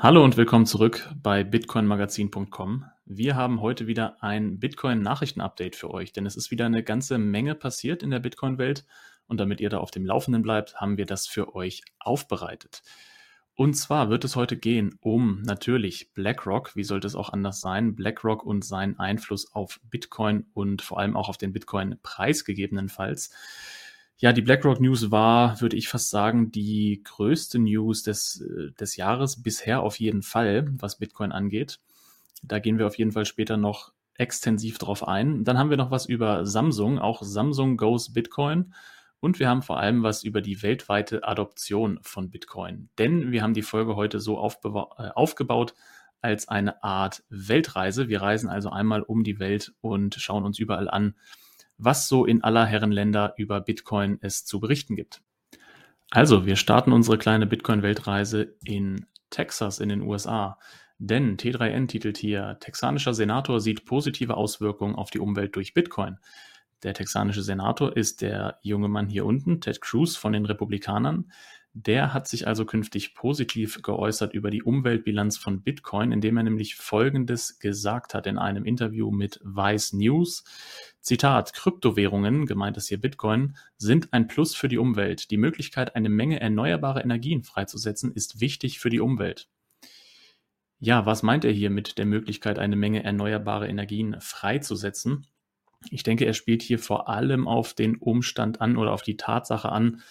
Hallo und willkommen zurück bei bitcoinmagazin.com. Wir haben heute wieder ein Bitcoin-Nachrichten-Update für euch, denn es ist wieder eine ganze Menge passiert in der Bitcoin-Welt und damit ihr da auf dem Laufenden bleibt, haben wir das für euch aufbereitet. Und zwar wird es heute gehen um natürlich BlackRock, wie sollte es auch anders sein, BlackRock und seinen Einfluss auf Bitcoin und vor allem auch auf den Bitcoin-Preis gegebenenfalls. Ja, die BlackRock News war, würde ich fast sagen, die größte News des, äh, des Jahres bisher auf jeden Fall, was Bitcoin angeht. Da gehen wir auf jeden Fall später noch extensiv drauf ein. Dann haben wir noch was über Samsung, auch Samsung Goes Bitcoin. Und wir haben vor allem was über die weltweite Adoption von Bitcoin. Denn wir haben die Folge heute so äh, aufgebaut als eine Art Weltreise. Wir reisen also einmal um die Welt und schauen uns überall an, was so in aller Herren Länder über Bitcoin es zu berichten gibt. Also, wir starten unsere kleine Bitcoin-Weltreise in Texas in den USA. Denn T3N titelt hier, texanischer Senator sieht positive Auswirkungen auf die Umwelt durch Bitcoin. Der texanische Senator ist der junge Mann hier unten, Ted Cruz von den Republikanern. Der hat sich also künftig positiv geäußert über die Umweltbilanz von Bitcoin, indem er nämlich Folgendes gesagt hat in einem Interview mit Vice News. Zitat, Kryptowährungen, gemeint ist hier Bitcoin, sind ein Plus für die Umwelt. Die Möglichkeit, eine Menge erneuerbare Energien freizusetzen, ist wichtig für die Umwelt. Ja, was meint er hier mit der Möglichkeit, eine Menge erneuerbare Energien freizusetzen? Ich denke, er spielt hier vor allem auf den Umstand an oder auf die Tatsache an,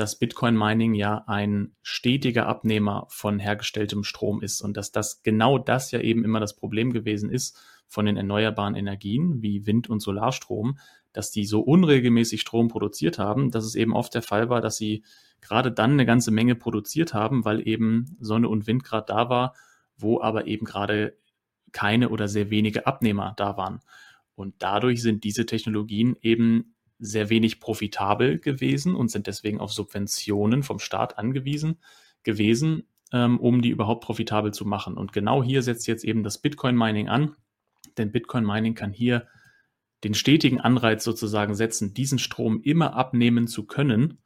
dass Bitcoin Mining ja ein stetiger Abnehmer von hergestelltem Strom ist und dass das genau das ja eben immer das Problem gewesen ist von den erneuerbaren Energien wie Wind- und Solarstrom, dass die so unregelmäßig Strom produziert haben, dass es eben oft der Fall war, dass sie gerade dann eine ganze Menge produziert haben, weil eben Sonne und Wind gerade da war, wo aber eben gerade keine oder sehr wenige Abnehmer da waren. Und dadurch sind diese Technologien eben sehr wenig profitabel gewesen und sind deswegen auf Subventionen vom Staat angewiesen gewesen, ähm, um die überhaupt profitabel zu machen. Und genau hier setzt jetzt eben das Bitcoin-Mining an, denn Bitcoin-Mining kann hier den stetigen Anreiz sozusagen setzen, diesen Strom immer abnehmen zu können,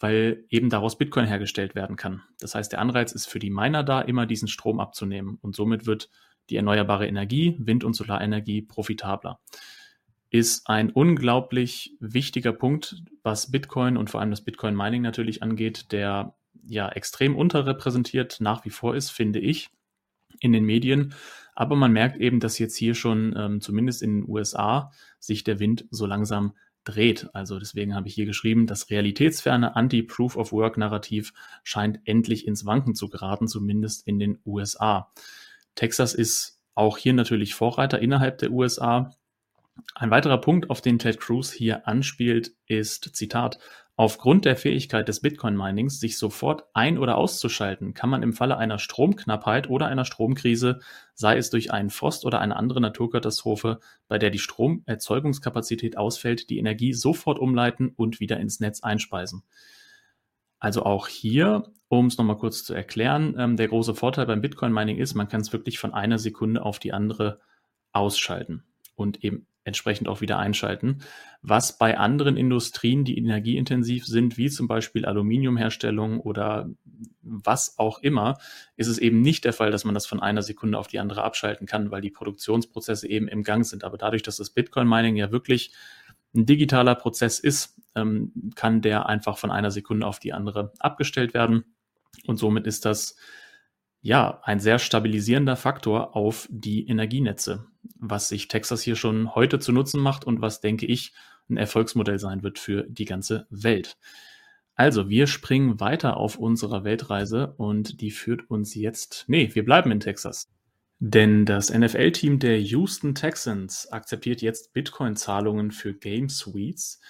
weil eben daraus Bitcoin hergestellt werden kann. Das heißt, der Anreiz ist für die Miner da, immer diesen Strom abzunehmen. Und somit wird die erneuerbare Energie, Wind- und Solarenergie profitabler ist ein unglaublich wichtiger Punkt, was Bitcoin und vor allem das Bitcoin Mining natürlich angeht, der ja extrem unterrepräsentiert nach wie vor ist, finde ich, in den Medien. Aber man merkt eben, dass jetzt hier schon ähm, zumindest in den USA sich der Wind so langsam dreht. Also deswegen habe ich hier geschrieben, das realitätsferne Anti-Proof-of-Work-Narrativ scheint endlich ins Wanken zu geraten, zumindest in den USA. Texas ist auch hier natürlich Vorreiter innerhalb der USA. Ein weiterer Punkt, auf den Ted Cruz hier anspielt, ist, Zitat, Aufgrund der Fähigkeit des Bitcoin-Minings, sich sofort ein- oder auszuschalten, kann man im Falle einer Stromknappheit oder einer Stromkrise, sei es durch einen Frost oder eine andere Naturkatastrophe, bei der die Stromerzeugungskapazität ausfällt, die Energie sofort umleiten und wieder ins Netz einspeisen. Also auch hier, um es nochmal kurz zu erklären, ähm, der große Vorteil beim Bitcoin-Mining ist, man kann es wirklich von einer Sekunde auf die andere ausschalten und eben entsprechend auch wieder einschalten. Was bei anderen Industrien, die energieintensiv sind, wie zum Beispiel Aluminiumherstellung oder was auch immer, ist es eben nicht der Fall, dass man das von einer Sekunde auf die andere abschalten kann, weil die Produktionsprozesse eben im Gang sind. Aber dadurch, dass das Bitcoin-Mining ja wirklich ein digitaler Prozess ist, ähm, kann der einfach von einer Sekunde auf die andere abgestellt werden. Und somit ist das ja, ein sehr stabilisierender Faktor auf die Energienetze, was sich Texas hier schon heute zu Nutzen macht und was, denke ich, ein Erfolgsmodell sein wird für die ganze Welt. Also, wir springen weiter auf unserer Weltreise und die führt uns jetzt, nee, wir bleiben in Texas. Denn das NFL-Team der Houston Texans akzeptiert jetzt Bitcoin-Zahlungen für Game Suites.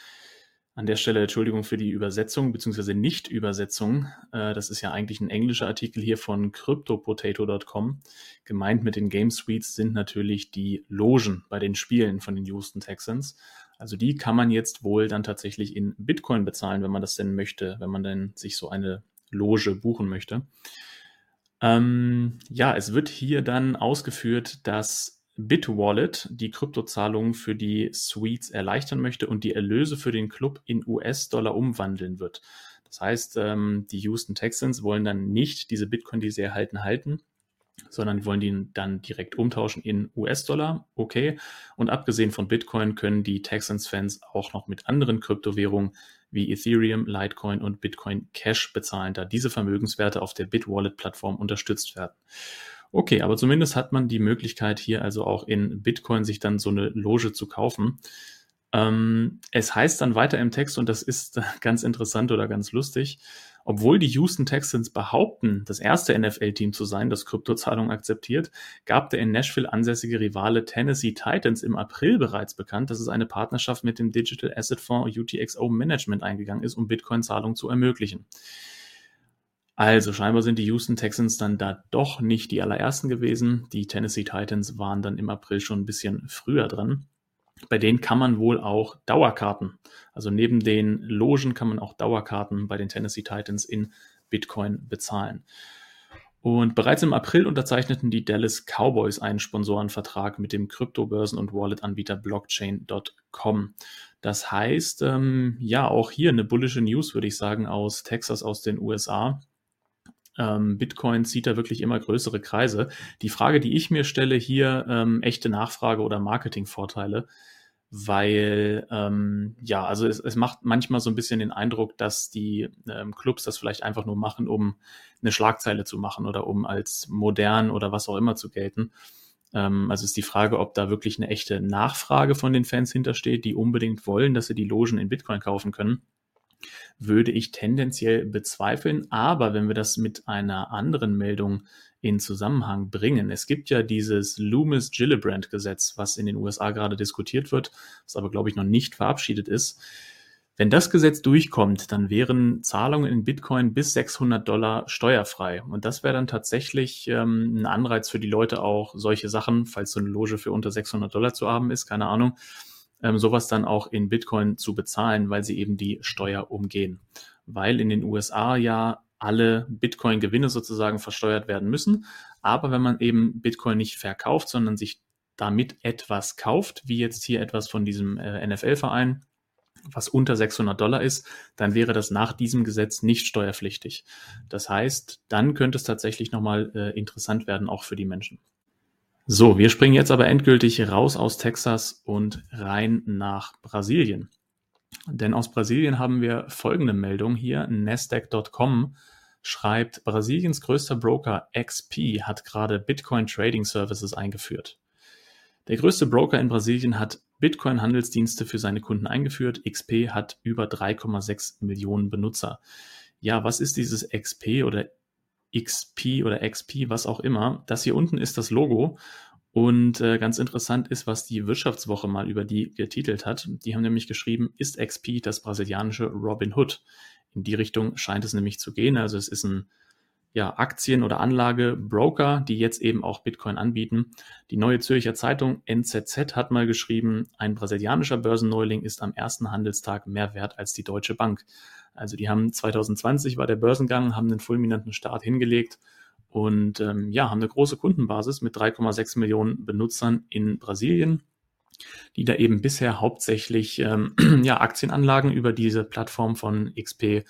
An der Stelle Entschuldigung für die Übersetzung bzw. Nicht-Übersetzung. Äh, das ist ja eigentlich ein englischer Artikel hier von CryptoPotato.com. Gemeint mit den Game Suites sind natürlich die Logen bei den Spielen von den Houston Texans. Also die kann man jetzt wohl dann tatsächlich in Bitcoin bezahlen, wenn man das denn möchte, wenn man denn sich so eine Loge buchen möchte. Ähm, ja, es wird hier dann ausgeführt, dass BitWallet die Kryptozahlungen für die Suites erleichtern möchte und die Erlöse für den Club in US-Dollar umwandeln wird. Das heißt, ähm, die Houston Texans wollen dann nicht diese Bitcoin, die sie erhalten, halten, sondern wollen die dann direkt umtauschen in US-Dollar. Okay. Und abgesehen von Bitcoin können die Texans-Fans auch noch mit anderen Kryptowährungen wie Ethereum, Litecoin und Bitcoin Cash bezahlen, da diese Vermögenswerte auf der Bitwallet-Plattform unterstützt werden. Okay, aber zumindest hat man die Möglichkeit, hier also auch in Bitcoin sich dann so eine Loge zu kaufen. Ähm, es heißt dann weiter im Text, und das ist ganz interessant oder ganz lustig, obwohl die Houston Texans behaupten, das erste NFL-Team zu sein, das Kryptozahlungen akzeptiert, gab der in Nashville ansässige Rivale Tennessee Titans im April bereits bekannt, dass es eine Partnerschaft mit dem Digital Asset Fonds UTXO Management eingegangen ist, um Bitcoin-Zahlungen zu ermöglichen. Also scheinbar sind die Houston Texans dann da doch nicht die allerersten gewesen. Die Tennessee Titans waren dann im April schon ein bisschen früher dran. Bei denen kann man wohl auch Dauerkarten, also neben den Logen kann man auch Dauerkarten bei den Tennessee Titans in Bitcoin bezahlen. Und bereits im April unterzeichneten die Dallas Cowboys einen Sponsorenvertrag mit dem Kryptobörsen- und Wallet-Anbieter Blockchain.com. Das heißt, ähm, ja, auch hier eine bullische News, würde ich sagen, aus Texas, aus den USA. Ähm, Bitcoin zieht da wirklich immer größere Kreise. Die Frage, die ich mir stelle hier, ähm, echte Nachfrage oder Marketingvorteile, weil ähm, ja, also es, es macht manchmal so ein bisschen den Eindruck, dass die ähm, Clubs das vielleicht einfach nur machen, um eine Schlagzeile zu machen oder um als modern oder was auch immer zu gelten. Ähm, also ist die Frage, ob da wirklich eine echte Nachfrage von den Fans hintersteht, die unbedingt wollen, dass sie die Logen in Bitcoin kaufen können würde ich tendenziell bezweifeln. Aber wenn wir das mit einer anderen Meldung in Zusammenhang bringen, es gibt ja dieses Loomis-Gillibrand-Gesetz, was in den USA gerade diskutiert wird, was aber, glaube ich, noch nicht verabschiedet ist. Wenn das Gesetz durchkommt, dann wären Zahlungen in Bitcoin bis 600 Dollar steuerfrei. Und das wäre dann tatsächlich ähm, ein Anreiz für die Leute auch, solche Sachen, falls so eine Loge für unter 600 Dollar zu haben ist, keine Ahnung, ähm, sowas dann auch in Bitcoin zu bezahlen, weil sie eben die Steuer umgehen. Weil in den USA ja alle Bitcoin-Gewinne sozusagen versteuert werden müssen. Aber wenn man eben Bitcoin nicht verkauft, sondern sich damit etwas kauft, wie jetzt hier etwas von diesem äh, NFL-Verein, was unter 600 Dollar ist, dann wäre das nach diesem Gesetz nicht steuerpflichtig. Das heißt, dann könnte es tatsächlich nochmal äh, interessant werden, auch für die Menschen. So, wir springen jetzt aber endgültig raus aus Texas und rein nach Brasilien. Denn aus Brasilien haben wir folgende Meldung hier. Nasdaq.com schreibt, Brasiliens größter Broker XP hat gerade Bitcoin Trading Services eingeführt. Der größte Broker in Brasilien hat Bitcoin-Handelsdienste für seine Kunden eingeführt. XP hat über 3,6 Millionen Benutzer. Ja, was ist dieses XP oder XP oder XP, was auch immer. Das hier unten ist das Logo. Und äh, ganz interessant ist, was die Wirtschaftswoche mal über die getitelt hat. Die haben nämlich geschrieben, ist XP das brasilianische Robin Hood? In die Richtung scheint es nämlich zu gehen. Also es ist ein ja, Aktien- oder Anlagebroker, die jetzt eben auch Bitcoin anbieten. Die Neue Zürcher Zeitung NZZ hat mal geschrieben, ein brasilianischer Börsenneuling ist am ersten Handelstag mehr wert als die Deutsche Bank. Also die haben 2020 war der Börsengang, haben einen fulminanten Start hingelegt und ähm, ja, haben eine große Kundenbasis mit 3,6 Millionen Benutzern in Brasilien, die da eben bisher hauptsächlich ähm, ja, Aktienanlagen über diese Plattform von XP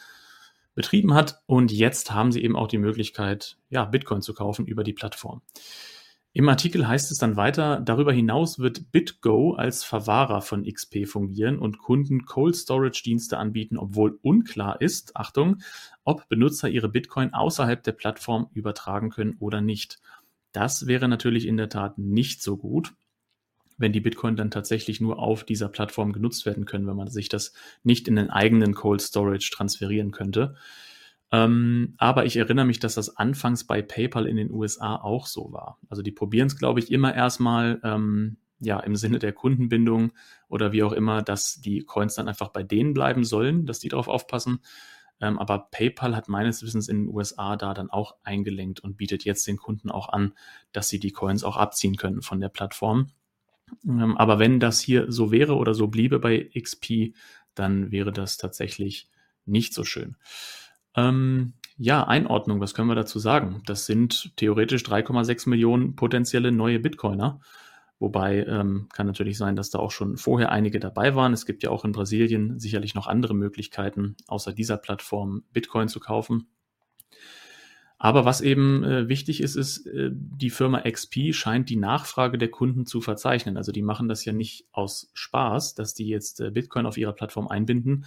betrieben hat. Und jetzt haben sie eben auch die Möglichkeit, ja, Bitcoin zu kaufen über die Plattform. Im Artikel heißt es dann weiter, darüber hinaus wird BitGo als Verwahrer von XP fungieren und Kunden Cold Storage Dienste anbieten, obwohl unklar ist, Achtung, ob Benutzer ihre Bitcoin außerhalb der Plattform übertragen können oder nicht. Das wäre natürlich in der Tat nicht so gut, wenn die Bitcoin dann tatsächlich nur auf dieser Plattform genutzt werden können, wenn man sich das nicht in den eigenen Cold Storage transferieren könnte. Ähm, aber ich erinnere mich, dass das anfangs bei PayPal in den USA auch so war. Also die probieren es, glaube ich, immer erstmal ähm, ja im Sinne der Kundenbindung oder wie auch immer, dass die Coins dann einfach bei denen bleiben sollen, dass die darauf aufpassen. Ähm, aber PayPal hat meines Wissens in den USA da dann auch eingelenkt und bietet jetzt den Kunden auch an, dass sie die Coins auch abziehen können von der Plattform. Ähm, aber wenn das hier so wäre oder so bliebe bei XP, dann wäre das tatsächlich nicht so schön. Ähm, ja, Einordnung, was können wir dazu sagen? Das sind theoretisch 3,6 Millionen potenzielle neue Bitcoiner. Wobei ähm, kann natürlich sein, dass da auch schon vorher einige dabei waren. Es gibt ja auch in Brasilien sicherlich noch andere Möglichkeiten, außer dieser Plattform Bitcoin zu kaufen. Aber was eben äh, wichtig ist, ist, äh, die Firma XP scheint die Nachfrage der Kunden zu verzeichnen. Also die machen das ja nicht aus Spaß, dass die jetzt äh, Bitcoin auf ihrer Plattform einbinden,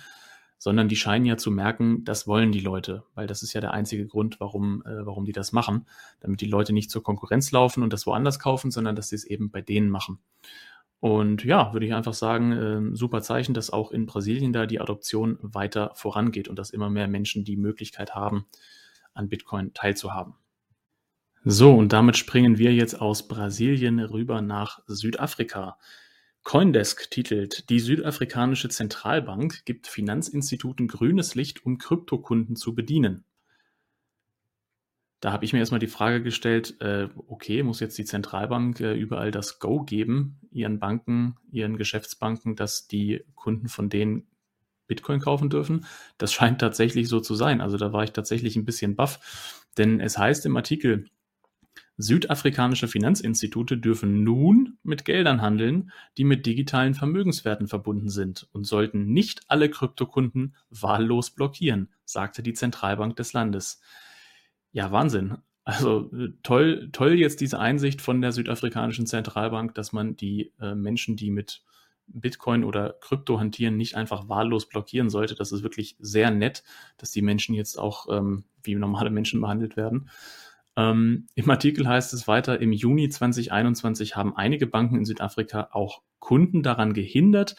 sondern die scheinen ja zu merken, das wollen die Leute, weil das ist ja der einzige Grund, warum, äh, warum die das machen, damit die Leute nicht zur Konkurrenz laufen und das woanders kaufen, sondern dass sie es eben bei denen machen. Und ja, würde ich einfach sagen, äh, super Zeichen, dass auch in Brasilien da die Adoption weiter vorangeht und dass immer mehr Menschen die Möglichkeit haben, an Bitcoin teilzuhaben. So, und damit springen wir jetzt aus Brasilien rüber nach Südafrika. Coindesk titelt, die südafrikanische Zentralbank gibt Finanzinstituten grünes Licht, um Kryptokunden zu bedienen. Da habe ich mir erstmal die Frage gestellt, äh, okay, muss jetzt die Zentralbank äh, überall das Go geben, ihren Banken, ihren Geschäftsbanken, dass die Kunden von denen Bitcoin kaufen dürfen. Das scheint tatsächlich so zu sein. Also da war ich tatsächlich ein bisschen baff. Denn es heißt im Artikel, Südafrikanische Finanzinstitute dürfen nun mit Geldern handeln, die mit digitalen Vermögenswerten verbunden sind und sollten nicht alle Kryptokunden wahllos blockieren, sagte die Zentralbank des Landes. Ja, Wahnsinn. Also äh, toll, toll jetzt diese Einsicht von der südafrikanischen Zentralbank, dass man die äh, Menschen, die mit Bitcoin oder Krypto hantieren, nicht einfach wahllos blockieren sollte. Das ist wirklich sehr nett, dass die Menschen jetzt auch ähm, wie normale Menschen behandelt werden. Ähm, Im Artikel heißt es weiter, im Juni 2021 haben einige Banken in Südafrika auch Kunden daran gehindert,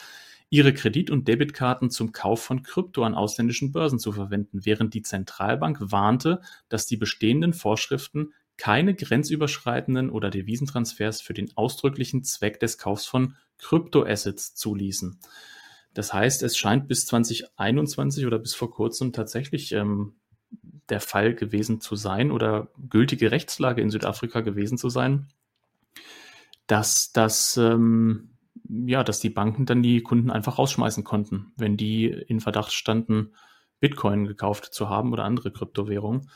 ihre Kredit- und Debitkarten zum Kauf von Krypto an ausländischen Börsen zu verwenden, während die Zentralbank warnte, dass die bestehenden Vorschriften keine grenzüberschreitenden oder Devisentransfers für den ausdrücklichen Zweck des Kaufs von Kryptoassets zuließen. Das heißt, es scheint bis 2021 oder bis vor kurzem tatsächlich ähm, der Fall gewesen zu sein oder gültige Rechtslage in Südafrika gewesen zu sein, dass das ähm, ja, dass die Banken dann die Kunden einfach rausschmeißen konnten, wenn die in Verdacht standen, Bitcoin gekauft zu haben oder andere Kryptowährungen.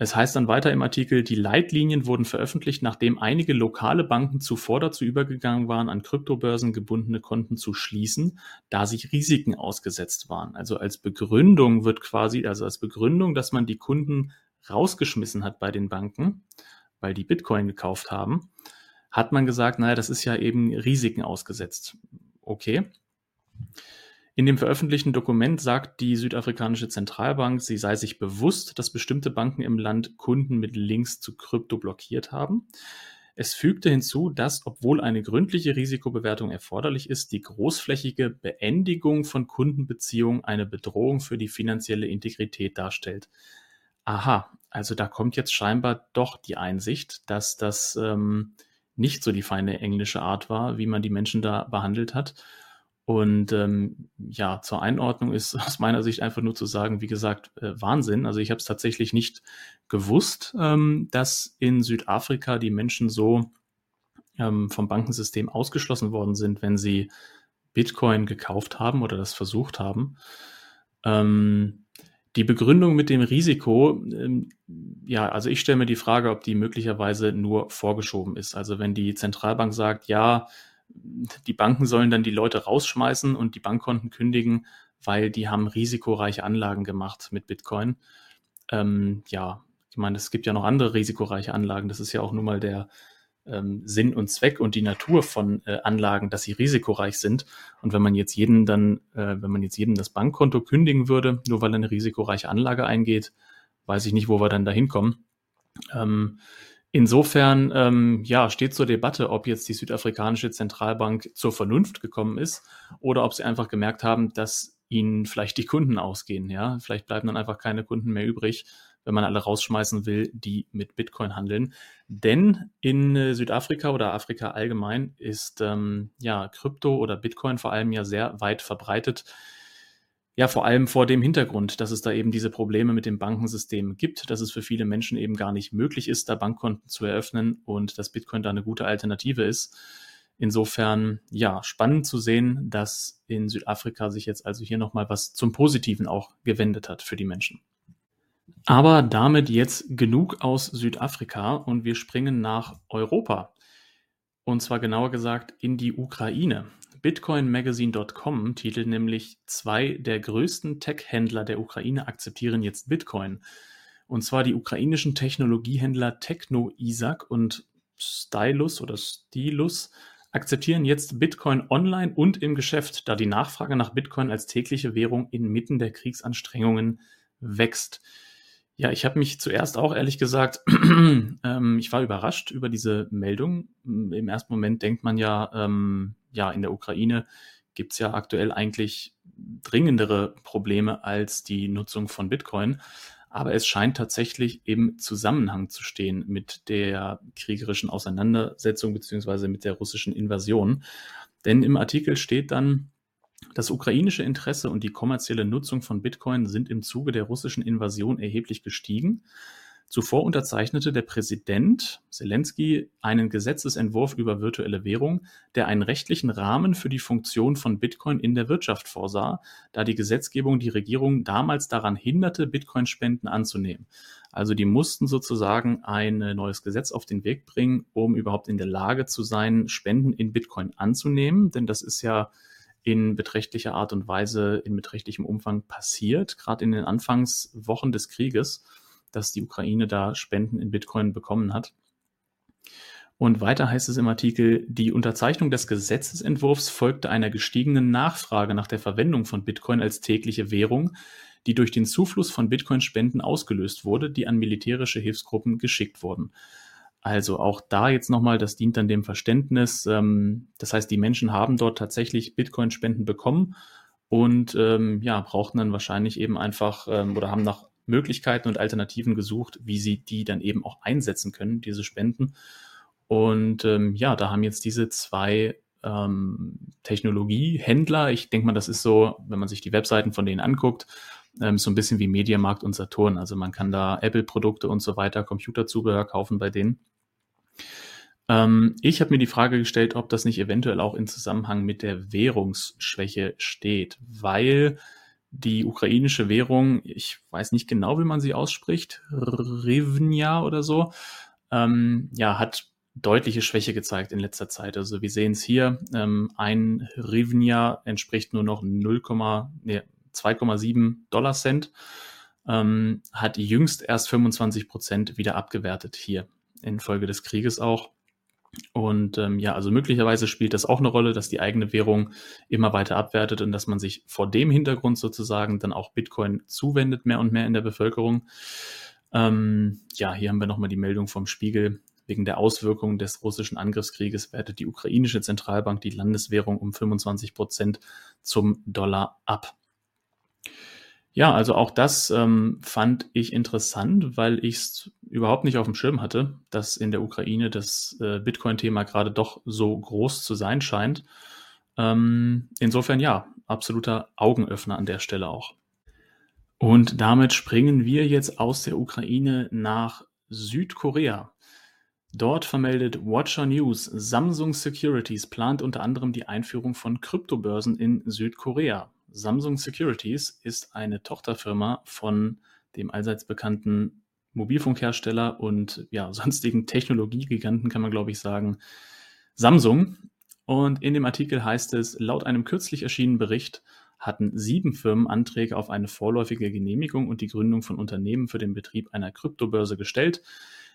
Es heißt dann weiter im Artikel, die Leitlinien wurden veröffentlicht, nachdem einige lokale Banken zuvor dazu übergegangen waren, an Kryptobörsen gebundene Konten zu schließen, da sich Risiken ausgesetzt waren. Also als Begründung wird quasi, also als Begründung, dass man die Kunden rausgeschmissen hat bei den Banken, weil die Bitcoin gekauft haben, hat man gesagt, naja, das ist ja eben Risiken ausgesetzt. Okay. In dem veröffentlichten Dokument sagt die südafrikanische Zentralbank, sie sei sich bewusst, dass bestimmte Banken im Land Kunden mit Links zu Krypto blockiert haben. Es fügte hinzu, dass, obwohl eine gründliche Risikobewertung erforderlich ist, die großflächige Beendigung von Kundenbeziehungen eine Bedrohung für die finanzielle Integrität darstellt. Aha, also da kommt jetzt scheinbar doch die Einsicht, dass das ähm, nicht so die feine englische Art war, wie man die Menschen da behandelt hat und ähm, ja, zur Einordnung ist aus meiner Sicht einfach nur zu sagen, wie gesagt, äh, Wahnsinn. Also ich habe es tatsächlich nicht gewusst, ähm, dass in Südafrika die Menschen so ähm, vom Bankensystem ausgeschlossen worden sind, wenn sie Bitcoin gekauft haben oder das versucht haben. Ähm, die Begründung mit dem Risiko, ähm, ja, also ich stelle mir die Frage, ob die möglicherweise nur vorgeschoben ist. Also wenn die Zentralbank sagt, ja, die Banken sollen dann die Leute rausschmeißen und die Bankkonten kündigen, weil die haben risikoreiche Anlagen gemacht mit Bitcoin. Ähm, ja, ich meine, es gibt ja noch andere risikoreiche Anlagen. Das ist ja auch nun mal der ähm, Sinn und Zweck und die Natur von äh, Anlagen, dass sie risikoreich sind. Und wenn man jetzt jeden dann, äh, wenn man jetzt jedem das Bankkonto kündigen würde, nur weil eine risikoreiche Anlage eingeht, weiß ich nicht, wo wir dann da hinkommen. Ähm, Insofern ähm, ja, steht zur Debatte, ob jetzt die südafrikanische Zentralbank zur Vernunft gekommen ist oder ob sie einfach gemerkt haben, dass ihnen vielleicht die Kunden ausgehen. Ja, vielleicht bleiben dann einfach keine Kunden mehr übrig, wenn man alle rausschmeißen will, die mit Bitcoin handeln. Denn in äh, Südafrika oder Afrika allgemein ist ähm, ja Krypto oder Bitcoin vor allem ja sehr weit verbreitet. Ja, vor allem vor dem Hintergrund, dass es da eben diese Probleme mit dem Bankensystem gibt, dass es für viele Menschen eben gar nicht möglich ist, da Bankkonten zu eröffnen und dass Bitcoin da eine gute Alternative ist. Insofern, ja, spannend zu sehen, dass in Südafrika sich jetzt also hier nochmal was zum Positiven auch gewendet hat für die Menschen. Aber damit jetzt genug aus Südafrika und wir springen nach Europa. Und zwar genauer gesagt in die Ukraine. Bitcoinmagazine.com titelt nämlich, zwei der größten Tech-Händler der Ukraine akzeptieren jetzt Bitcoin. Und zwar die ukrainischen Technologiehändler Techno Isaac und Stylus oder Stylus akzeptieren jetzt Bitcoin online und im Geschäft, da die Nachfrage nach Bitcoin als tägliche Währung inmitten der Kriegsanstrengungen wächst. Ja, ich habe mich zuerst auch ehrlich gesagt, ähm, ich war überrascht über diese Meldung. Im ersten Moment denkt man ja, ähm, ja, in der Ukraine gibt es ja aktuell eigentlich dringendere Probleme als die Nutzung von Bitcoin. Aber es scheint tatsächlich im Zusammenhang zu stehen mit der kriegerischen Auseinandersetzung beziehungsweise mit der russischen Invasion. Denn im Artikel steht dann, das ukrainische Interesse und die kommerzielle Nutzung von Bitcoin sind im Zuge der russischen Invasion erheblich gestiegen. Zuvor unterzeichnete der Präsident Zelensky einen Gesetzesentwurf über virtuelle Währung, der einen rechtlichen Rahmen für die Funktion von Bitcoin in der Wirtschaft vorsah, da die Gesetzgebung die Regierung damals daran hinderte, Bitcoin-Spenden anzunehmen. Also die mussten sozusagen ein neues Gesetz auf den Weg bringen, um überhaupt in der Lage zu sein, Spenden in Bitcoin anzunehmen, denn das ist ja in beträchtlicher Art und Weise, in beträchtlichem Umfang passiert, gerade in den Anfangswochen des Krieges dass die Ukraine da Spenden in Bitcoin bekommen hat. Und weiter heißt es im Artikel, die Unterzeichnung des Gesetzesentwurfs folgte einer gestiegenen Nachfrage nach der Verwendung von Bitcoin als tägliche Währung, die durch den Zufluss von Bitcoin-Spenden ausgelöst wurde, die an militärische Hilfsgruppen geschickt wurden. Also auch da jetzt nochmal, das dient dann dem Verständnis. Ähm, das heißt, die Menschen haben dort tatsächlich Bitcoin-Spenden bekommen und ähm, ja, brauchten dann wahrscheinlich eben einfach ähm, oder haben nach Möglichkeiten und Alternativen gesucht, wie sie die dann eben auch einsetzen können, diese Spenden. Und ähm, ja, da haben jetzt diese zwei ähm, Technologiehändler, ich denke mal, das ist so, wenn man sich die Webseiten von denen anguckt, ähm, so ein bisschen wie Mediamarkt und Saturn. Also man kann da Apple-Produkte und so weiter, Computerzubehör kaufen bei denen. Ähm, ich habe mir die Frage gestellt, ob das nicht eventuell auch in Zusammenhang mit der Währungsschwäche steht, weil die ukrainische Währung, ich weiß nicht genau, wie man sie ausspricht, Rivnia oder so, ähm, ja, hat deutliche Schwäche gezeigt in letzter Zeit. Also wir sehen es hier, ähm, ein Rivnia entspricht nur noch 0, nee, 2,7 Dollar Cent, ähm, hat jüngst erst 25 Prozent wieder abgewertet hier infolge des Krieges auch. Und ähm, ja, also möglicherweise spielt das auch eine Rolle, dass die eigene Währung immer weiter abwertet und dass man sich vor dem Hintergrund sozusagen dann auch Bitcoin zuwendet, mehr und mehr in der Bevölkerung. Ähm, ja, hier haben wir nochmal die Meldung vom Spiegel. Wegen der Auswirkungen des russischen Angriffskrieges wertet die ukrainische Zentralbank die Landeswährung um 25 Prozent zum Dollar ab. Ja, also auch das ähm, fand ich interessant, weil ich es überhaupt nicht auf dem Schirm hatte, dass in der Ukraine das äh, Bitcoin-Thema gerade doch so groß zu sein scheint. Ähm, insofern ja, absoluter Augenöffner an der Stelle auch. Und damit springen wir jetzt aus der Ukraine nach Südkorea. Dort vermeldet Watcher News, Samsung Securities plant unter anderem die Einführung von Kryptobörsen in Südkorea. Samsung Securities ist eine Tochterfirma von dem allseits bekannten Mobilfunkhersteller und ja, sonstigen Technologiegiganten, kann man glaube ich sagen, Samsung. Und in dem Artikel heißt es, laut einem kürzlich erschienenen Bericht hatten sieben Firmen Anträge auf eine vorläufige Genehmigung und die Gründung von Unternehmen für den Betrieb einer Kryptobörse gestellt.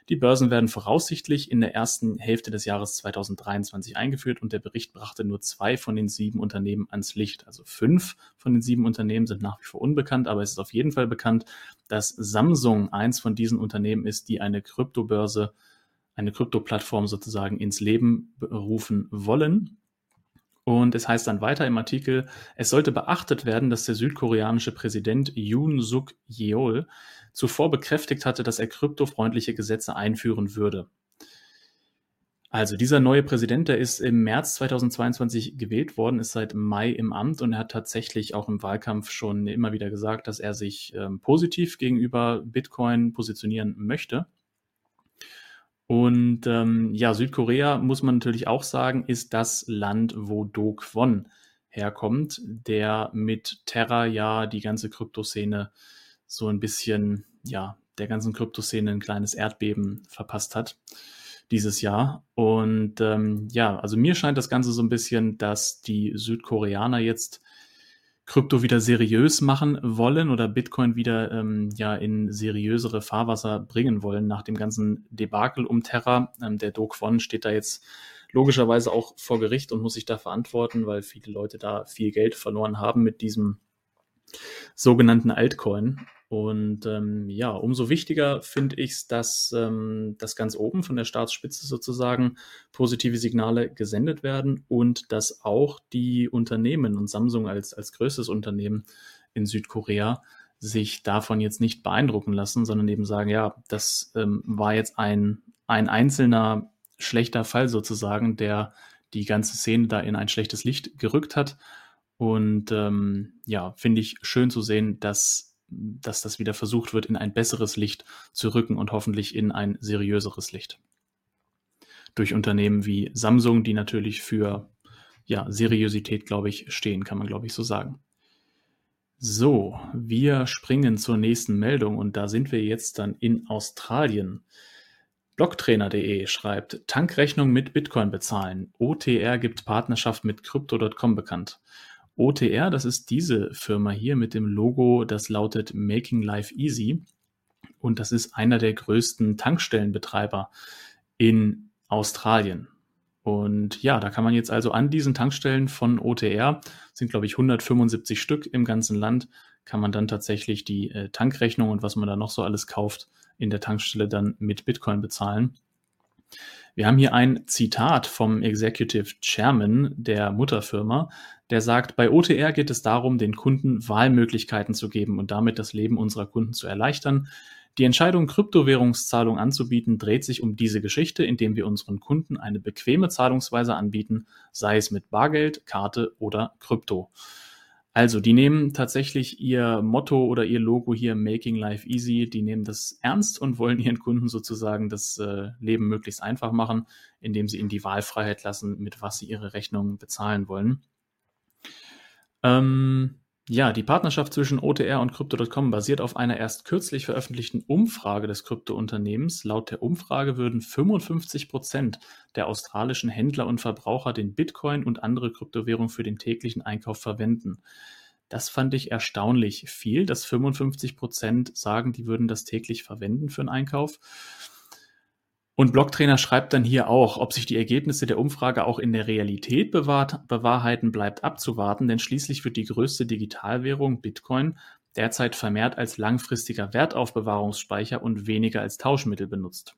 Die Börsen werden voraussichtlich in der ersten Hälfte des Jahres 2023 eingeführt und der Bericht brachte nur zwei von den sieben Unternehmen ans Licht. Also fünf von den sieben Unternehmen sind nach wie vor unbekannt, aber es ist auf jeden Fall bekannt, dass Samsung eins von diesen Unternehmen ist, die eine Kryptobörse, eine Kryptoplattform sozusagen ins Leben rufen wollen. Und es heißt dann weiter im Artikel, es sollte beachtet werden, dass der südkoreanische Präsident Yoon Suk Yeol zuvor bekräftigt hatte, dass er kryptofreundliche Gesetze einführen würde. Also dieser neue Präsident, der ist im März 2022 gewählt worden, ist seit Mai im Amt und er hat tatsächlich auch im Wahlkampf schon immer wieder gesagt, dass er sich ähm, positiv gegenüber Bitcoin positionieren möchte. Und ähm, ja, Südkorea muss man natürlich auch sagen, ist das Land, wo Do Kwon herkommt, der mit Terra ja die ganze Kryptoszene so ein bisschen, ja, der ganzen Kryptoszene ein kleines Erdbeben verpasst hat. dieses Jahr. Und ähm, ja, also mir scheint das Ganze so ein bisschen, dass die Südkoreaner jetzt Krypto wieder seriös machen wollen oder Bitcoin wieder ähm, ja in seriösere Fahrwasser bringen wollen nach dem ganzen Debakel um Terra. Ähm, der Do Kwon steht da jetzt logischerweise auch vor Gericht und muss sich da verantworten, weil viele Leute da viel Geld verloren haben mit diesem sogenannten Altcoin. Und ähm, ja, umso wichtiger finde ich es, dass, ähm, dass ganz oben von der Staatsspitze sozusagen positive Signale gesendet werden und dass auch die Unternehmen und Samsung als, als größtes Unternehmen in Südkorea sich davon jetzt nicht beeindrucken lassen, sondern eben sagen, ja, das ähm, war jetzt ein, ein einzelner schlechter Fall sozusagen, der die ganze Szene da in ein schlechtes Licht gerückt hat. Und ähm, ja, finde ich schön zu sehen, dass, dass das wieder versucht wird, in ein besseres Licht zu rücken und hoffentlich in ein seriöseres Licht. Durch Unternehmen wie Samsung, die natürlich für ja, Seriosität, glaube ich, stehen, kann man, glaube ich, so sagen. So, wir springen zur nächsten Meldung und da sind wir jetzt dann in Australien. Blocktrainer.de schreibt, Tankrechnung mit Bitcoin bezahlen. OTR gibt Partnerschaft mit Crypto.com bekannt. OTR, das ist diese Firma hier mit dem Logo, das lautet Making Life Easy. Und das ist einer der größten Tankstellenbetreiber in Australien. Und ja, da kann man jetzt also an diesen Tankstellen von OTR, sind glaube ich 175 Stück im ganzen Land, kann man dann tatsächlich die äh, Tankrechnung und was man da noch so alles kauft, in der Tankstelle dann mit Bitcoin bezahlen. Wir haben hier ein Zitat vom Executive Chairman der Mutterfirma, der sagt, bei OTR geht es darum, den Kunden Wahlmöglichkeiten zu geben und damit das Leben unserer Kunden zu erleichtern. Die Entscheidung, Kryptowährungszahlung anzubieten, dreht sich um diese Geschichte, indem wir unseren Kunden eine bequeme Zahlungsweise anbieten, sei es mit Bargeld, Karte oder Krypto. Also, die nehmen tatsächlich ihr Motto oder ihr Logo hier Making Life Easy, die nehmen das ernst und wollen ihren Kunden sozusagen das äh, Leben möglichst einfach machen, indem sie ihnen die Wahlfreiheit lassen, mit was sie ihre Rechnungen bezahlen wollen. Ähm, ja, die Partnerschaft zwischen OTR und Crypto.com basiert auf einer erst kürzlich veröffentlichten Umfrage des Krypto-Unternehmens. Laut der Umfrage würden 55 Prozent der australischen Händler und Verbraucher den Bitcoin und andere Kryptowährungen für den täglichen Einkauf verwenden. Das fand ich erstaunlich viel, dass 55 Prozent sagen, die würden das täglich verwenden für einen Einkauf. Und Blocktrainer schreibt dann hier auch, ob sich die Ergebnisse der Umfrage auch in der Realität bewahrt, bewahrheiten, bleibt abzuwarten, denn schließlich wird die größte Digitalwährung Bitcoin derzeit vermehrt als langfristiger Wertaufbewahrungsspeicher und weniger als Tauschmittel benutzt.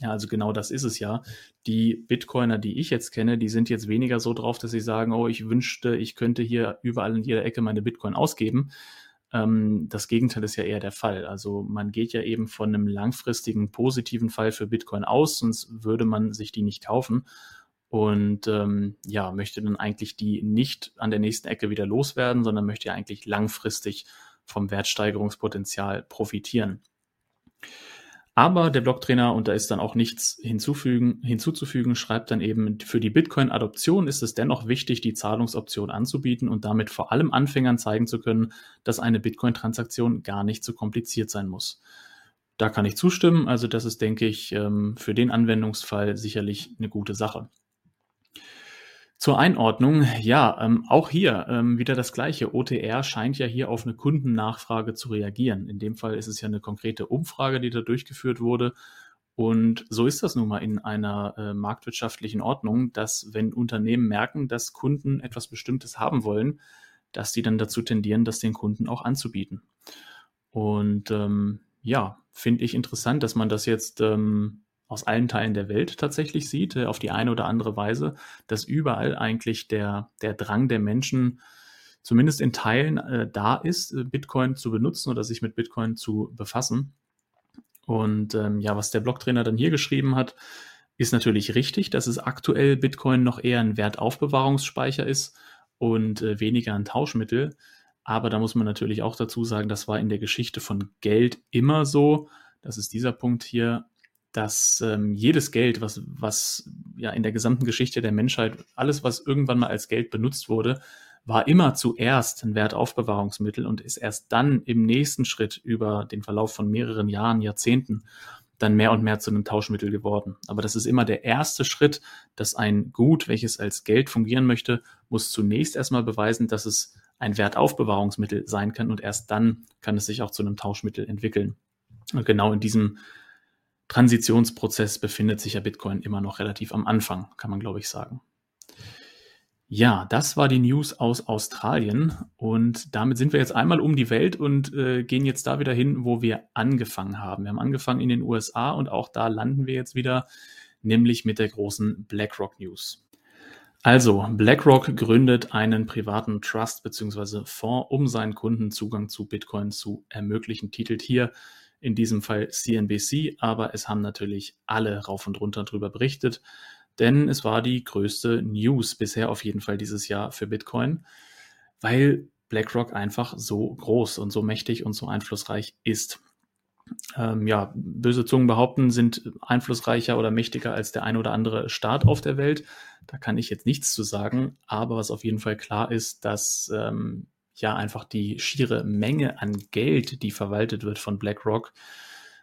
Ja, also genau das ist es ja. Die Bitcoiner, die ich jetzt kenne, die sind jetzt weniger so drauf, dass sie sagen, oh, ich wünschte, ich könnte hier überall in jeder Ecke meine Bitcoin ausgeben, ähm, das Gegenteil ist ja eher der Fall. Also man geht ja eben von einem langfristigen positiven Fall für Bitcoin aus, sonst würde man sich die nicht kaufen. Und ähm, ja, möchte dann eigentlich die nicht an der nächsten Ecke wieder loswerden, sondern möchte ja eigentlich langfristig vom Wertsteigerungspotenzial profitieren. Aber der Blocktrainer, und da ist dann auch nichts hinzufügen, hinzuzufügen, schreibt dann eben, für die Bitcoin-Adoption ist es dennoch wichtig, die Zahlungsoption anzubieten und damit vor allem Anfängern zeigen zu können, dass eine Bitcoin-Transaktion gar nicht so kompliziert sein muss. Da kann ich zustimmen. Also das ist, denke ich, ähm, für den Anwendungsfall sicherlich eine gute Sache. Zur Einordnung, ja, ähm, auch hier ähm, wieder das Gleiche. OTR scheint ja hier auf eine Kundennachfrage zu reagieren. In dem Fall ist es ja eine konkrete Umfrage, die da durchgeführt wurde. Und so ist das nun mal in einer äh, marktwirtschaftlichen Ordnung, dass wenn Unternehmen merken, dass Kunden etwas Bestimmtes haben wollen, dass die dann dazu tendieren, das den Kunden auch anzubieten. Und ähm, ja, finde ich interessant, dass man das jetzt ähm, aus allen Teilen der Welt tatsächlich sieht, äh, auf die eine oder andere Weise, dass überall eigentlich der, der Drang der Menschen zumindest in Teilen äh, da ist, äh, Bitcoin zu benutzen oder sich mit Bitcoin zu befassen. Und ähm, ja, was der Blocktrainer dann hier geschrieben hat, ist natürlich richtig, dass es aktuell Bitcoin noch eher ein Wertaufbewahrungsspeicher ist und äh, weniger ein Tauschmittel. Aber da muss man natürlich auch dazu sagen, das war in der Geschichte von Geld immer so. Das ist dieser Punkt hier dass ähm, jedes Geld, was, was ja in der gesamten Geschichte der Menschheit, alles, was irgendwann mal als Geld benutzt wurde, war immer zuerst ein Wertaufbewahrungsmittel und ist erst dann im nächsten Schritt über den Verlauf von mehreren Jahren, Jahrzehnten dann mehr und mehr zu einem Tauschmittel geworden. Aber das ist immer der erste Schritt, dass ein Gut, welches als Geld fungieren möchte, muss zunächst erstmal beweisen, dass es ein Wertaufbewahrungsmittel sein kann und erst dann kann es sich auch zu einem Tauschmittel entwickeln. Und genau in diesem Transitionsprozess befindet sich ja Bitcoin immer noch relativ am Anfang, kann man glaube ich sagen. Ja, das war die News aus Australien und damit sind wir jetzt einmal um die Welt und äh, gehen jetzt da wieder hin, wo wir angefangen haben. Wir haben angefangen in den USA und auch da landen wir jetzt wieder, nämlich mit der großen BlackRock News. Also, BlackRock gründet einen privaten Trust bzw. Fonds, um seinen Kunden Zugang zu Bitcoin zu ermöglichen, titelt hier in diesem Fall CNBC, aber es haben natürlich alle rauf und runter drüber berichtet denn es war die größte News bisher auf jeden Fall dieses Jahr für Bitcoin, weil BlackRock einfach so groß und so mächtig und so einflussreich ist. Ähm, ja, böse Zungen behaupten, sind einflussreicher oder mächtiger als der ein oder andere Staat auf der Welt. Da kann ich jetzt nichts zu sagen, aber was auf jeden Fall klar ist, dass ähm, ja einfach die schiere Menge an Geld, die verwaltet wird von BlackRock,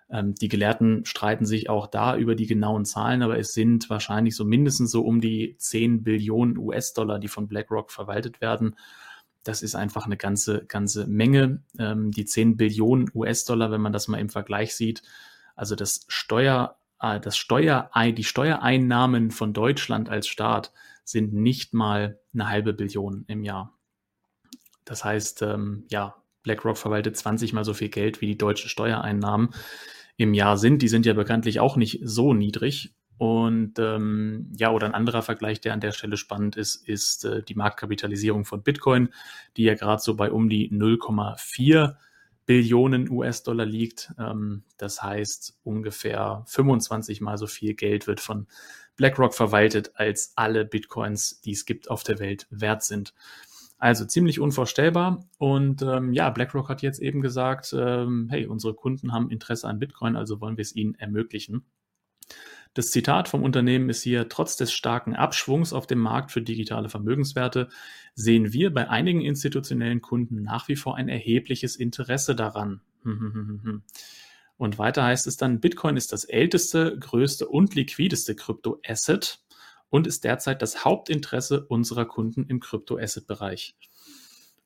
ähm, die Gelehrten streiten sich auch da über die genauen Zahlen, aber es sind wahrscheinlich so mindestens so um die 10 Billionen US-Dollar, die von BlackRock verwaltet werden. Das ist einfach eine ganze, ganze Menge. Ähm, die 10 Billionen US-Dollar, wenn man das mal im Vergleich sieht, also das Steuer, äh, das Steuer, die Steuereinnahmen von Deutschland als Staat sind nicht mal eine halbe Billion im Jahr. Das heißt, ähm, ja, BlackRock verwaltet 20 mal so viel Geld wie die deutschen Steuereinnahmen im Jahr sind. Die sind ja bekanntlich auch nicht so niedrig. Und ähm, ja, oder ein anderer Vergleich, der an der Stelle spannend ist, ist äh, die Marktkapitalisierung von Bitcoin, die ja gerade so bei um die 0,4 Billionen US-Dollar liegt. Ähm, das heißt, ungefähr 25 mal so viel Geld wird von BlackRock verwaltet, als alle Bitcoins, die es gibt auf der Welt, wert sind. Also ziemlich unvorstellbar. Und ähm, ja, BlackRock hat jetzt eben gesagt, ähm, hey, unsere Kunden haben Interesse an Bitcoin, also wollen wir es ihnen ermöglichen. Das Zitat vom Unternehmen ist hier, trotz des starken Abschwungs auf dem Markt für digitale Vermögenswerte sehen wir bei einigen institutionellen Kunden nach wie vor ein erhebliches Interesse daran. Und weiter heißt es dann, Bitcoin ist das älteste, größte und liquideste Kryptoasset und ist derzeit das Hauptinteresse unserer Kunden im Krypto-Asset-Bereich.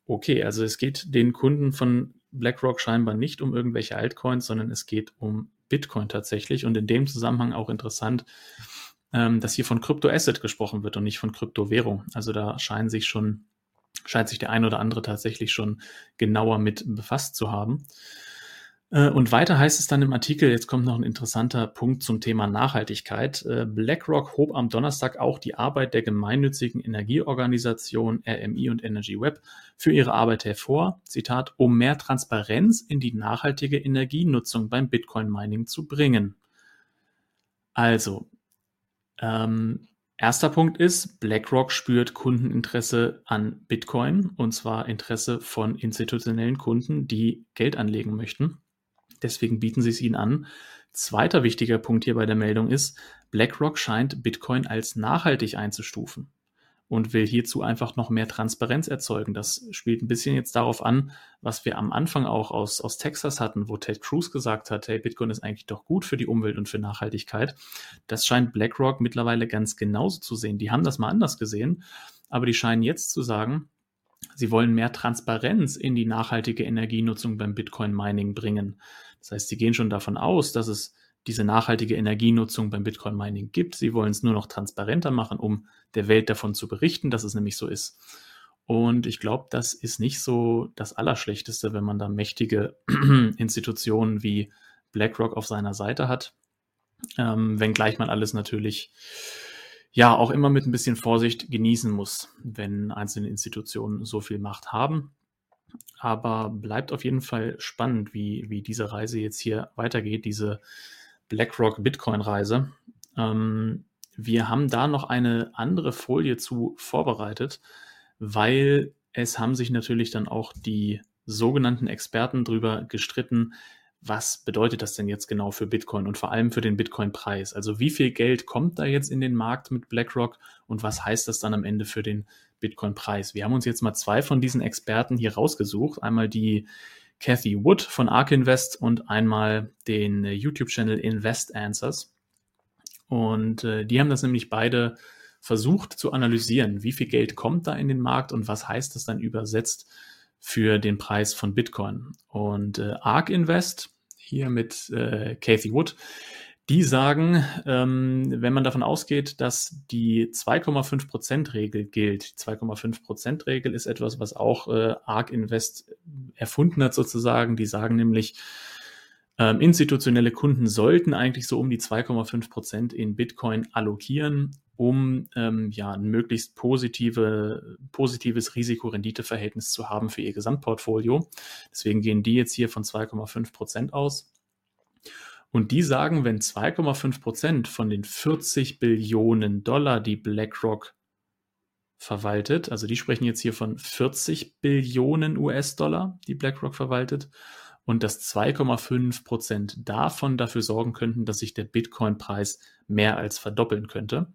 Okay, also es geht den Kunden von BlackRock scheinbar nicht um irgendwelche Altcoins, sondern es geht um Bitcoin tatsächlich. Und in dem Zusammenhang auch interessant, ähm, dass hier von Krypto-Asset gesprochen wird und nicht von Kryptowährung. Also da scheinen sich schon, scheint sich der ein oder andere tatsächlich schon genauer mit befasst zu haben. Äh, und weiter heißt es dann im Artikel, jetzt kommt noch ein interessanter Punkt zum Thema Nachhaltigkeit. Äh, BlackRock hob am Donnerstag auch die Arbeit der gemeinnützigen Energieorganisation RMI und Energy Web für ihre Arbeit hervor, Zitat, um mehr Transparenz in die nachhaltige Energienutzung beim Bitcoin-Mining zu bringen. Also, ähm, erster Punkt ist, BlackRock spürt Kundeninteresse an Bitcoin und zwar Interesse von institutionellen Kunden, die Geld anlegen möchten. Deswegen bieten sie es ihnen an. Zweiter wichtiger Punkt hier bei der Meldung ist, BlackRock scheint Bitcoin als nachhaltig einzustufen und will hierzu einfach noch mehr Transparenz erzeugen. Das spielt ein bisschen jetzt darauf an, was wir am Anfang auch aus, aus Texas hatten, wo Ted Cruz gesagt hat, hey, Bitcoin ist eigentlich doch gut für die Umwelt und für Nachhaltigkeit. Das scheint BlackRock mittlerweile ganz genauso zu sehen. Die haben das mal anders gesehen, aber die scheinen jetzt zu sagen, sie wollen mehr Transparenz in die nachhaltige Energienutzung beim Bitcoin-Mining bringen. Das heißt, sie gehen schon davon aus, dass es diese nachhaltige Energienutzung beim Bitcoin Mining gibt. Sie wollen es nur noch transparenter machen, um der Welt davon zu berichten, dass es nämlich so ist. Und ich glaube, das ist nicht so das Allerschlechteste, wenn man da mächtige Institutionen wie BlackRock auf seiner Seite hat. Ähm, wenngleich man alles natürlich ja auch immer mit ein bisschen Vorsicht genießen muss, wenn einzelne Institutionen so viel Macht haben. Aber bleibt auf jeden Fall spannend, wie, wie diese Reise jetzt hier weitergeht, diese BlackRock Bitcoin-Reise. Ähm, wir haben da noch eine andere Folie zu vorbereitet, weil es haben sich natürlich dann auch die sogenannten Experten darüber gestritten, was bedeutet das denn jetzt genau für Bitcoin und vor allem für den Bitcoin-Preis? Also wie viel Geld kommt da jetzt in den Markt mit BlackRock und was heißt das dann am Ende für den Bitcoin-Preis? Wir haben uns jetzt mal zwei von diesen Experten hier rausgesucht. Einmal die Cathy Wood von ARK Invest und einmal den äh, YouTube-Channel Invest Answers. Und äh, die haben das nämlich beide versucht zu analysieren, wie viel Geld kommt da in den Markt und was heißt das dann übersetzt für den Preis von Bitcoin. Und äh, ARK Invest, hier mit äh, Cathy Wood, die sagen, ähm, wenn man davon ausgeht, dass die 2,5%-Regel gilt, die 2,5%-Regel ist etwas, was auch äh, ARK Invest erfunden hat sozusagen. Die sagen nämlich, ähm, institutionelle Kunden sollten eigentlich so um die 2,5% in Bitcoin allokieren, um ähm, ja ein möglichst positive, positives Risiko-Rendite-Verhältnis zu haben für ihr Gesamtportfolio. Deswegen gehen die jetzt hier von 2,5% aus. Und die sagen, wenn 2,5 Prozent von den 40 Billionen Dollar, die BlackRock verwaltet, also die sprechen jetzt hier von 40 Billionen US-Dollar, die BlackRock verwaltet, und dass 2,5 Prozent davon dafür sorgen könnten, dass sich der Bitcoin-Preis mehr als verdoppeln könnte.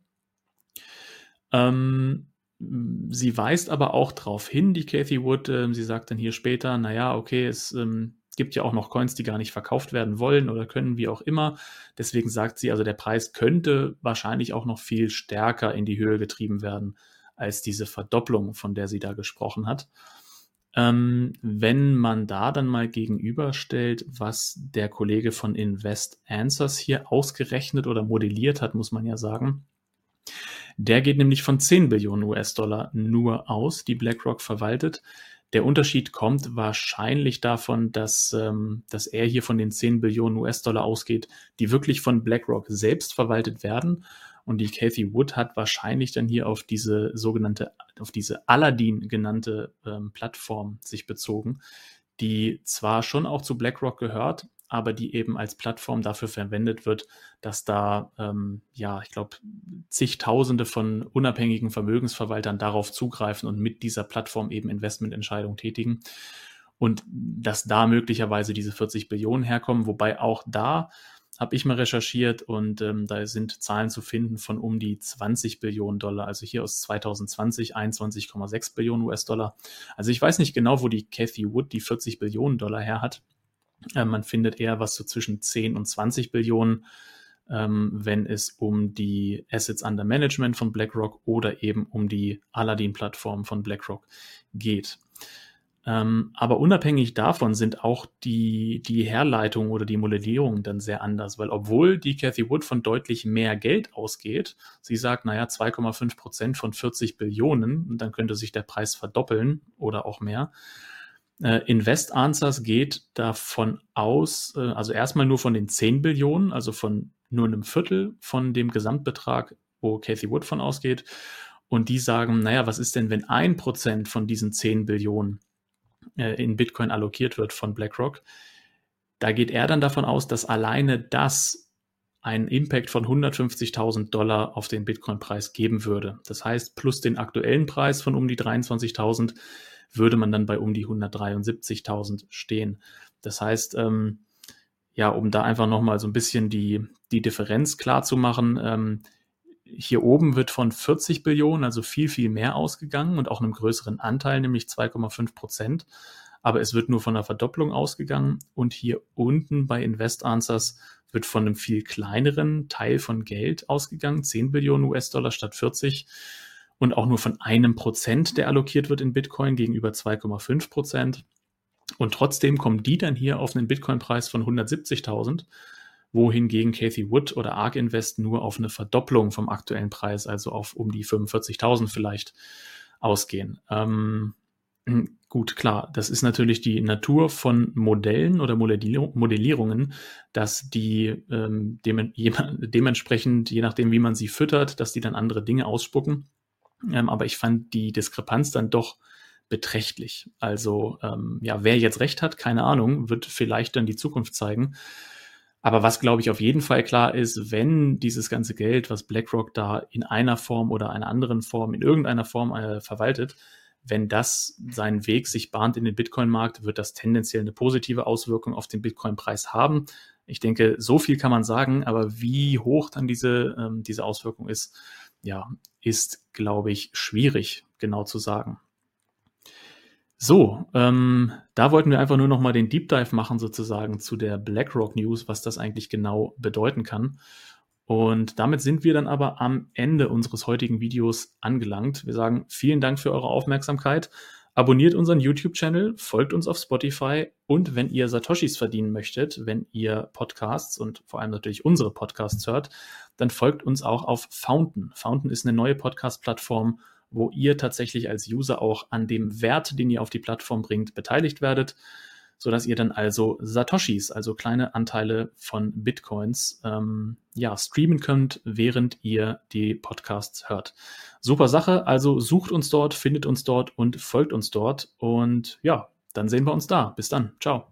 Ähm, sie weist aber auch darauf hin, die Cathy Wood, äh, sie sagt dann hier später, naja, okay, es ähm, gibt ja auch noch Coins, die gar nicht verkauft werden wollen oder können, wie auch immer. Deswegen sagt sie, also der Preis könnte wahrscheinlich auch noch viel stärker in die Höhe getrieben werden als diese Verdopplung, von der sie da gesprochen hat. Ähm, wenn man da dann mal gegenüberstellt, was der Kollege von Invest Answers hier ausgerechnet oder modelliert hat, muss man ja sagen, der geht nämlich von 10 Billionen US-Dollar nur aus, die BlackRock verwaltet. Der Unterschied kommt wahrscheinlich davon, dass, ähm, dass er hier von den 10 Billionen US-Dollar ausgeht, die wirklich von BlackRock selbst verwaltet werden. Und die Cathy Wood hat wahrscheinlich dann hier auf diese sogenannte, auf diese Aladdin genannte ähm, Plattform sich bezogen, die zwar schon auch zu BlackRock gehört, aber die eben als Plattform dafür verwendet wird, dass da, ähm, ja, ich glaube, zigtausende von unabhängigen Vermögensverwaltern darauf zugreifen und mit dieser Plattform eben Investmententscheidungen tätigen. Und dass da möglicherweise diese 40 Billionen herkommen, wobei auch da habe ich mal recherchiert und ähm, da sind Zahlen zu finden von um die 20 Billionen Dollar, also hier aus 2020 21,6 Billionen US-Dollar. Also ich weiß nicht genau, wo die Cathy Wood die 40 Billionen Dollar her hat. Äh, man findet eher was so zwischen 10 und 20 Billionen, ähm, wenn es um die Assets under Management von BlackRock oder eben um die Aladdin-Plattform von BlackRock geht. Ähm, aber unabhängig davon sind auch die, die Herleitungen oder die Modellierungen dann sehr anders, weil obwohl die Cathy Wood von deutlich mehr Geld ausgeht, sie sagt, naja, 2,5 Prozent von 40 Billionen, dann könnte sich der Preis verdoppeln oder auch mehr, äh, Invest Answers geht davon aus, äh, also erstmal nur von den 10 Billionen, also von nur einem Viertel von dem Gesamtbetrag, wo Cathy Wood von ausgeht. Und die sagen, naja, was ist denn, wenn ein Prozent von diesen 10 Billionen äh, in Bitcoin allokiert wird von BlackRock? Da geht er dann davon aus, dass alleine das einen Impact von 150.000 Dollar auf den Bitcoin-Preis geben würde. Das heißt, plus den aktuellen Preis von um die 23.000 würde man dann bei um die 173.000 stehen. Das heißt, ähm, ja, um da einfach nochmal so ein bisschen die, die Differenz klar zu machen, ähm, hier oben wird von 40 Billionen, also viel, viel mehr ausgegangen und auch einem größeren Anteil, nämlich 2,5 Prozent. Aber es wird nur von einer Verdopplung ausgegangen. Und hier unten bei Invest Answers wird von einem viel kleineren Teil von Geld ausgegangen, 10 Billionen US-Dollar statt 40 und auch nur von einem Prozent, der allokiert wird in Bitcoin gegenüber 2,5 Prozent. Und trotzdem kommen die dann hier auf einen Bitcoin-Preis von 170.000, wohingegen Cathy Wood oder ARK Invest nur auf eine Verdopplung vom aktuellen Preis, also auf um die 45.000 vielleicht, ausgehen. Ähm, gut, klar, das ist natürlich die Natur von Modellen oder Modellierungen, dass die ähm, dementsprechend, je nachdem, wie man sie füttert, dass die dann andere Dinge ausspucken. Ähm, aber ich fand die Diskrepanz dann doch beträchtlich. Also ähm, ja, wer jetzt recht hat, keine Ahnung, wird vielleicht dann die Zukunft zeigen. Aber was, glaube ich, auf jeden Fall klar ist, wenn dieses ganze Geld, was BlackRock da in einer Form oder einer anderen Form, in irgendeiner Form äh, verwaltet, wenn das seinen Weg sich bahnt in den Bitcoin-Markt, wird das tendenziell eine positive Auswirkung auf den Bitcoin-Preis haben. Ich denke, so viel kann man sagen, aber wie hoch dann diese, ähm, diese Auswirkung ist, ja, ist, glaube ich, schwierig genau zu sagen. So, ähm, da wollten wir einfach nur noch mal den Deep Dive machen sozusagen zu der BlackRock News, was das eigentlich genau bedeuten kann. Und damit sind wir dann aber am Ende unseres heutigen Videos angelangt. Wir sagen vielen Dank für eure Aufmerksamkeit. Abonniert unseren YouTube-Channel, folgt uns auf Spotify und wenn ihr Satoshis verdienen möchtet, wenn ihr Podcasts und vor allem natürlich unsere Podcasts hört, dann folgt uns auch auf Fountain. Fountain ist eine neue Podcast-Plattform, wo ihr tatsächlich als User auch an dem Wert, den ihr auf die Plattform bringt, beteiligt werdet, sodass ihr dann also Satoshis, also kleine Anteile von Bitcoins, ähm, ja, streamen könnt, während ihr die Podcasts hört. Super Sache, also sucht uns dort, findet uns dort und folgt uns dort und ja, dann sehen wir uns da. Bis dann. Ciao.